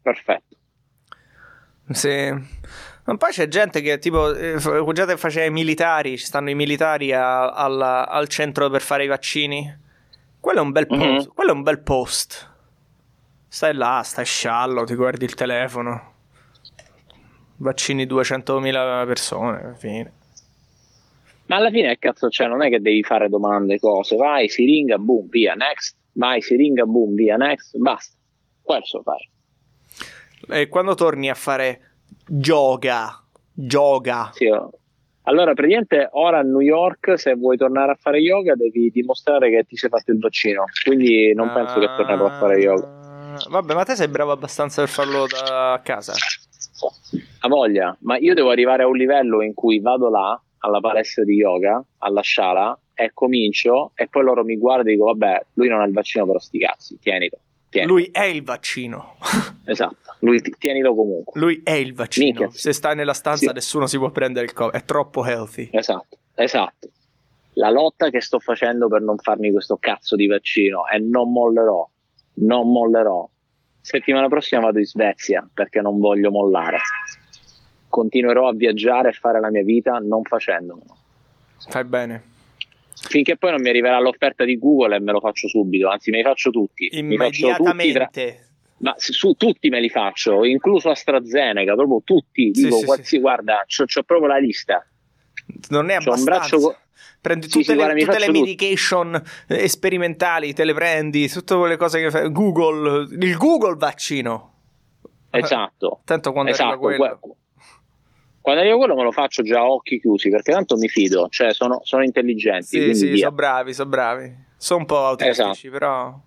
perfetto. Sì. Ma poi c'è gente che tipo, eh, che faceva i militari, ci stanno i militari a- alla- al centro per fare i vaccini. Quello è un bel post. Mhm. Quello è un bel post. Stai là, stai sciallo, ti guardi il telefono. Vaccini 200.000 persone, fine. Ma alla fine, cazzo, cioè, non è che devi fare domande, cose. Vai, siringa, boom, via, next. Vai, siringa, boom, via, next. Basta. Questo fai. E quando torni a fare yoga, yoga, Sì, oh. Allora, praticamente ora a New York, se vuoi tornare a fare yoga, devi dimostrare che ti sei fatto il vaccino. Quindi non penso che tornerò a fare yoga. Ah, Vabbè, ma te sei bravo abbastanza per farlo da casa. Ha voglia, ma io devo arrivare a un livello in cui vado là alla palestra di yoga, alla sciala, e comincio, e poi loro mi guardano e dico, vabbè, lui non ha il vaccino, però sti cazzi, tienilo. Tienilo. Lui è il vaccino. Esatto, lui ti- tienilo comunque. Lui è il vaccino. Minchia. Se stai nella stanza, Sì. nessuno si può prendere il Covid. È troppo healthy. Esatto, esatto. La lotta che sto facendo per non farmi questo cazzo di vaccino e non mollerò, non mollerò. Settimana prossima vado in Svezia perché non voglio mollare. Continuerò a viaggiare e fare la mia vita non facendomelo. Fai bene. Finché poi non mi arriverà l'offerta di Google e me lo faccio subito, anzi me li faccio tutti. Mi faccio tutti tra- Immediatamente. ma su tutti me li faccio, incluso AstraZeneca, proprio tutti. Sì, Dico, sì, qualsi- sì. guarda, c'ho, c'ho proprio la lista. Non è abbastanza. co- Prendi tutte, sì, le, guarda, tutte le faccio tutto. medication eh, sperimentali, te le prendi, tutte quelle cose che fai. Google, il Google vaccino. Esatto. Tanto quando esatto. arriva quello. que- Quando arrivo quello me lo faccio già a occhi chiusi perché tanto mi fido, cioè sono, sono intelligenti. Sì, sì, sono bravi, sono bravi. Sono un po' autistici, Esatto. però.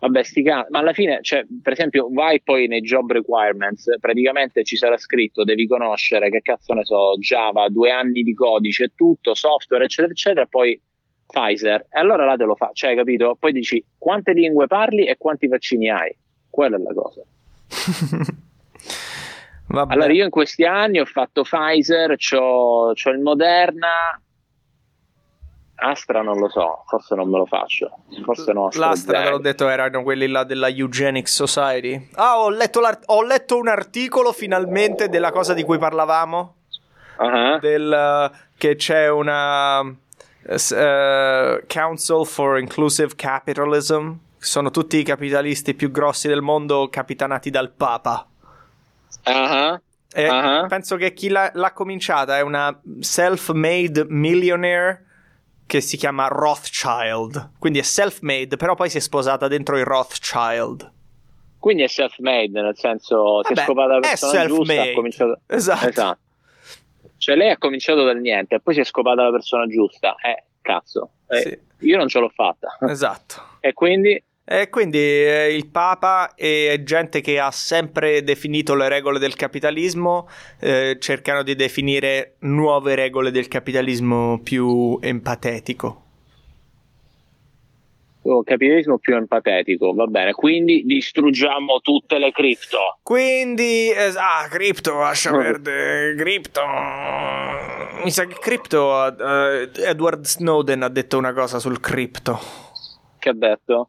Vabbè, sti ca- ma alla fine, cioè, per esempio, vai poi nei job requirements, praticamente ci sarà scritto, devi conoscere, che cazzo ne so, Java, due anni di codice, tutto, software, eccetera, eccetera, poi Pfizer. E allora là te lo fa, cioè, capito? Poi dici quante lingue parli e quanti vaccini hai. Quella è la cosa. Vabbè. Allora, io in questi anni ho fatto Pfizer, c'ho, c'ho il Moderna, Astra non lo so, forse non me lo faccio. Forse no. L'Astra, te l'ho detto, erano quelli là della Eugenics Society. Ah, ho letto, ho letto un articolo finalmente della cosa di cui parlavamo. Ah, Del, che c'è una eh, eh, Council for Inclusive Capitalism. Sono tutti i capitalisti più grossi del mondo capitanati dal Papa. Ah, E Ah. penso che chi l'ha, l'ha cominciata è una self-made millionaire che si chiama Rothschild. Quindi è self-made, però poi si è sposata dentro i Rothschild. Quindi è self-made, nel senso, si è Vabbè, scopata la persona giusta, ha cominciato... Esatto. Cioè lei ha cominciato dal niente e poi si è scopata la persona giusta. Eh, cazzo. Eh, Sì. Io non ce l'ho fatta. Esatto. E quindi... E quindi eh, il Papa e gente che ha sempre definito le regole del capitalismo eh, cercano di definire nuove regole del capitalismo più empatetico. oh, capitalismo più empatetico, va bene. Quindi distruggiamo tutte le cripto. Quindi, es- ah, Crypto, lascia perdere, Crypto. Mi sa che Crypto, eh, Edward Snowden ha detto una cosa sul Crypto. Che ha detto?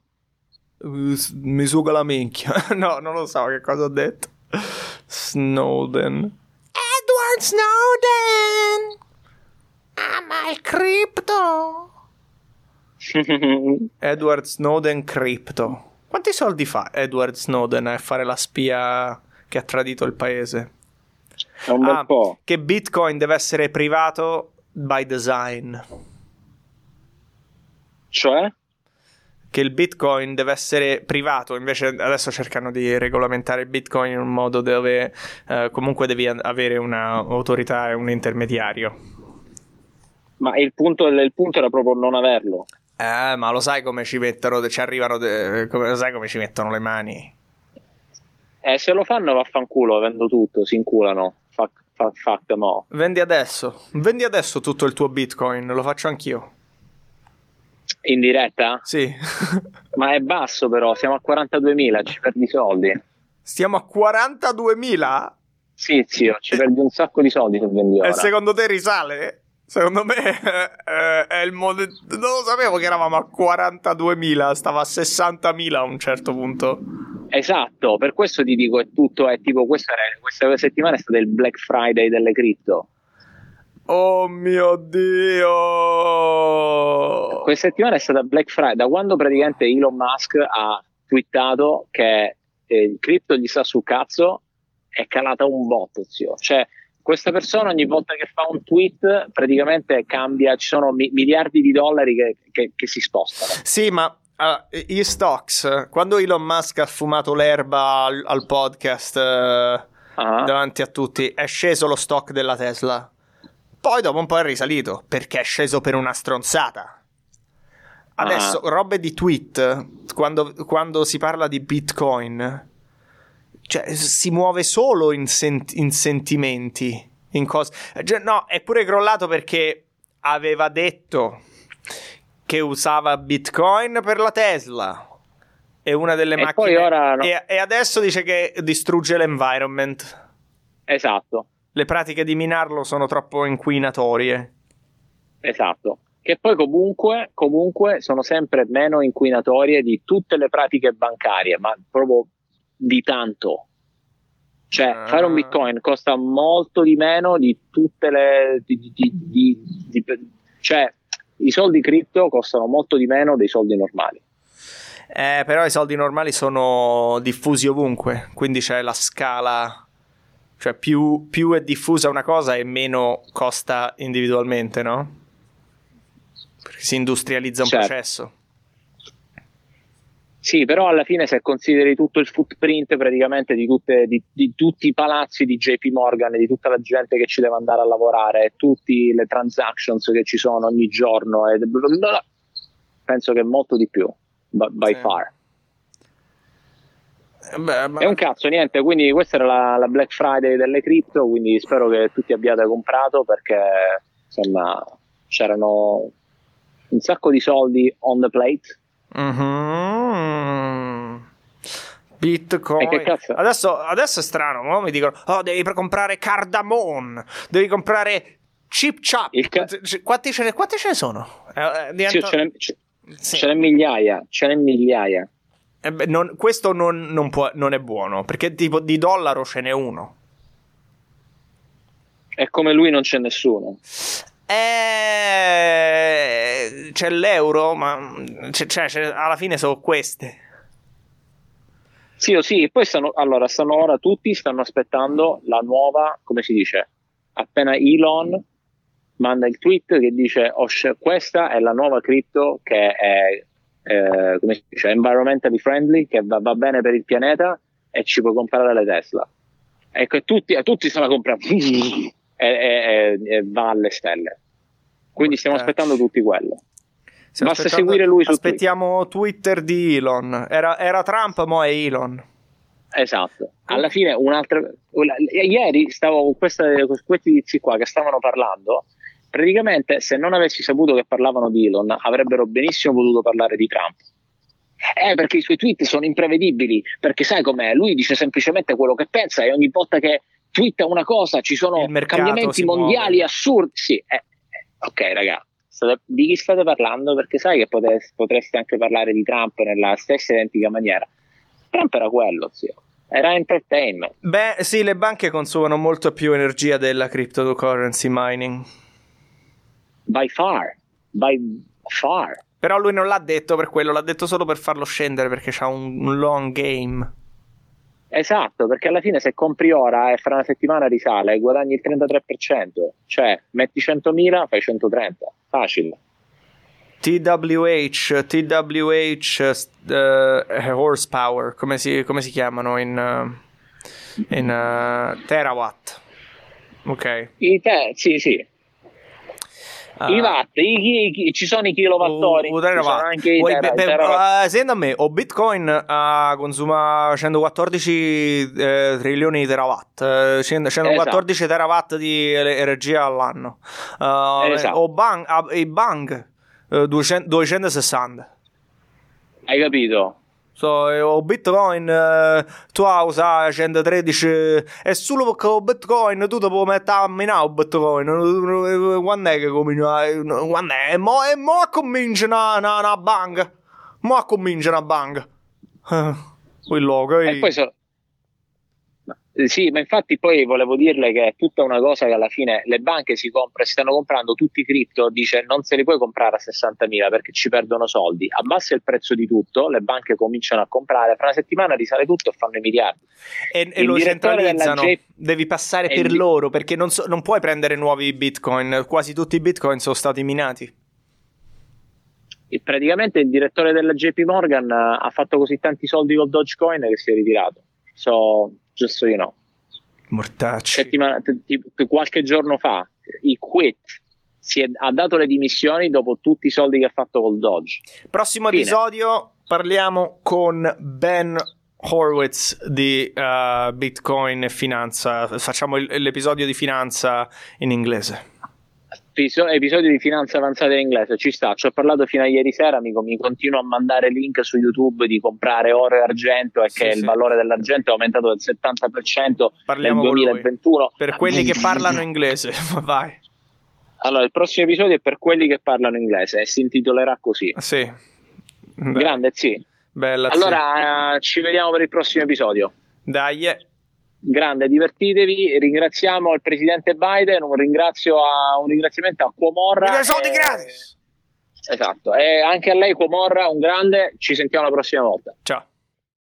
Mi suga la minchia. no, non lo so che cosa ha detto. Snowden. Edward Snowden! Ama il Crypto! Edward Snowden Crypto. Quanti soldi fa Edward Snowden a fare la spia che ha tradito il paese? È un bel Ah, po'. che Bitcoin deve essere privato by design. Cioè? Che il Bitcoin deve essere privato, invece adesso cercano di regolamentare il Bitcoin in un modo dove eh, comunque devi avere un'autorità e un intermediario. Ma il punto, il punto era proprio non averlo. Eh, ma lo sai come ci mettono, ci arrivano, de- come, lo sai come ci mettono le mani? Eh, se lo fanno vaffanculo, vendo tutto, si inculano. Fuck, fuck, fuck them all. Vendi adesso, vendi adesso tutto il tuo Bitcoin, lo faccio anch'io. In diretta? Sì. Ma è basso però, siamo a 42.000, ci perdi soldi. Stiamo a 42.000? Sì, zio, ci perdi un sacco di soldi se vendi ora. E secondo te risale? Secondo me eh, è il modo. Non lo sapevo che eravamo a 42.000, stava a 60.000 a un certo punto. Esatto, per questo ti dico, è tutto, è tipo, questa, questa settimana è stata il Black Friday delle cripto. Oh mio dio! Questa settimana è stata Black Friday, da quando praticamente Elon Musk ha twittato che eh, il cripto gli sta sul cazzo, è calata un botto, zio. Cioè, questa persona ogni volta che fa un tweet praticamente cambia, ci sono mi- miliardi di dollari che, che- che si spostano. Sì, ma ah, gli stocks, quando Elon Musk ha fumato l'erba al, al podcast eh, Ah. davanti a tutti, è sceso lo stock della Tesla. Poi dopo un po' è risalito perché è sceso per una stronzata. Adesso, Ah. robe di tweet, quando, quando si parla di Bitcoin, cioè, si muove solo in, sent- in sentimenti, in cose. Cioè, no, è pure crollato perché aveva detto che usava Bitcoin per la Tesla. È una delle E macchine. poi ora no. e, e adesso dice che distrugge l'environment. Esatto, Le pratiche di minarlo sono troppo inquinatorie. esatto. Che poi comunque, comunque sono sempre meno inquinatorie di tutte le pratiche bancarie, ma proprio di tanto. Cioè, Ah. fare un bitcoin costa molto di meno di tutte le. di- di- di- cioè, i soldi cripto costano molto di meno dei soldi normali. Eh, però i soldi normali sono diffusi ovunque, quindi c'è la scala. Cioè, più, più è diffusa una cosa e meno costa individualmente, no? Perché si industrializza un Certo. processo. Sì, però alla fine se consideri tutto il footprint praticamente di, tutte- di- di tutti i palazzi di JP Morgan, di tutta la gente che ci deve andare a lavorare, tutte le transactions che ci sono ogni giorno, e bla bla bla, penso che molto di più, by, by Sì. far. Eh, beh, ma- È un cazzo, niente, quindi questa era la, la Black Friday delle cripto, quindi spero che tutti abbiate comprato perché insomma c'erano un sacco di soldi on the plate. Mhm. Bitcoin. Adesso, adesso è strano, mo mi dicono, oh, devi comprare Cardamon, devi comprare Chip Chap. Ca- quanti, ce ne, quanti ce ne sono? Eh, eh, Sì, diventa- ce n'è, ce- sì. ce n'è migliaia, ce n'è migliaia. Eh beh, non- questo non, non può- non è buono, perché tipo di dollaro ce n'è uno. E come lui non c'è nessuno. Eh, c'è l'euro, ma c'è- c'è- c'è- alla fine sono queste. Sì, sì, poi stanno, allora, stanno ora tutti stanno aspettando la nuova, come si dice, appena Elon manda il tweet che dice "Oh, questa è la nuova cripto che è, eh, come si dice, environmentally friendly, che va, va bene per il pianeta e ci puoi comprare le Tesla. Ecco, e tutti, e tutti stanno comprando e, e- e- e va alle stelle. Quindi stiamo aspettando tutti quello. Stiamo Basta seguire lui su Aspettiamo Twitter di Elon. Era, era Trump, mo è Elon. Esatto. Alla fine un'altra una- ieri stavo con, questa, con questi tizi qua che stavano parlando. Praticamente, se non avessi saputo che parlavano di Elon, avrebbero benissimo potuto parlare di Trump. Eh, perché i suoi tweet sono imprevedibili, perché sai com'è? Lui dice semplicemente quello che pensa e ogni volta che twitta una cosa ci sono cambiamenti mondiali muove. assurdi. Sì, eh, eh, ok, raga, state- di chi state parlando? Perché sai che pote- potreste anche parlare di Trump nella stessa identica maniera. Trump era quello, zio. Era entertainment. Beh, sì, le banche consumano molto più energia della cryptocurrency mining. By far. By far. Però lui non l'ha detto per quello, l'ha detto solo per farlo scendere perché c'ha un, long game. Esatto, perché alla fine se compri ora e fra una settimana risale guadagni il 33%. Cioè, metti 100.000, fai 130. Facile. TWH, TWH eh, horsepower, come si, come si chiamano in, eh, in eh, terawatt. Ok. I te, sì, sì. Ah. I watt, i, chi- ci sono i kilowattori, terawatt. anche i Vuoi- tera- be- be- terawatt. eh, senti a me, o Bitcoin ah, consuma 114 eh, trilioni di terawatt, eh, 100 114 terawatt di energia all'anno. Ah, Esatto. O bang, i bang eh, 200 260. Hai capito? So, eh, o Bitcoin eh, tu usa 113 è solo perché o Bitcoin tu ti puoi mettere a minare Bitcoin. Quando è che comincia quando è? Mo, e mo comincia una, una, una bang mo comincia una bang Eh, quello che E poi so- Ma- eh, Sì, ma infatti poi volevo dirle che è tutta una cosa che alla fine le banche si, compra, si stanno comprando tutti i cripto, dice non se li puoi comprare a 60.000 perché ci perdono soldi, abbassa il prezzo di tutto, le banche cominciano a comprare, fra una settimana risale tutto e fanno i miliardi. e, e lo centralizzano J- devi passare per il- loro perché non, so- non puoi prendere nuovi Bitcoin quasi tutti i Bitcoin sono stati minati E praticamente il direttore della JP Morgan eh, ha fatto così tanti soldi col Dogecoin che si è ritirato. So, so you know. mortacci qualche giorno fa, i quit. Si è, ha dato le dimissioni dopo tutti i soldi che ha fatto col Dodge. Prossimo Fine. episodio parliamo con Ben Horwitz di uh, Bitcoin e finanza. Facciamo il, l'episodio di finanza in inglese episodio di finanza avanzata in inglese ci sta, ci ho parlato fino a ieri sera amico, mi continuo a mandare link su YouTube di comprare oro e argento e sì, che sì. il valore dell'argento è aumentato del 70% Parliamo nel 2021 per quelli che parlano inglese vai. Allora il prossimo episodio è per quelli che parlano inglese e si intitolerà così. Sì. Grande sì Bella, allora sì. Uh, ci vediamo per il prossimo episodio. Dai yeah grande, divertitevi. Ringraziamo il presidente Biden, un, a, un ringraziamento a Cuomorra. I soldi gratis! Esatto, e anche a lei Cuomorra un grande, ci sentiamo la prossima volta. Ciao.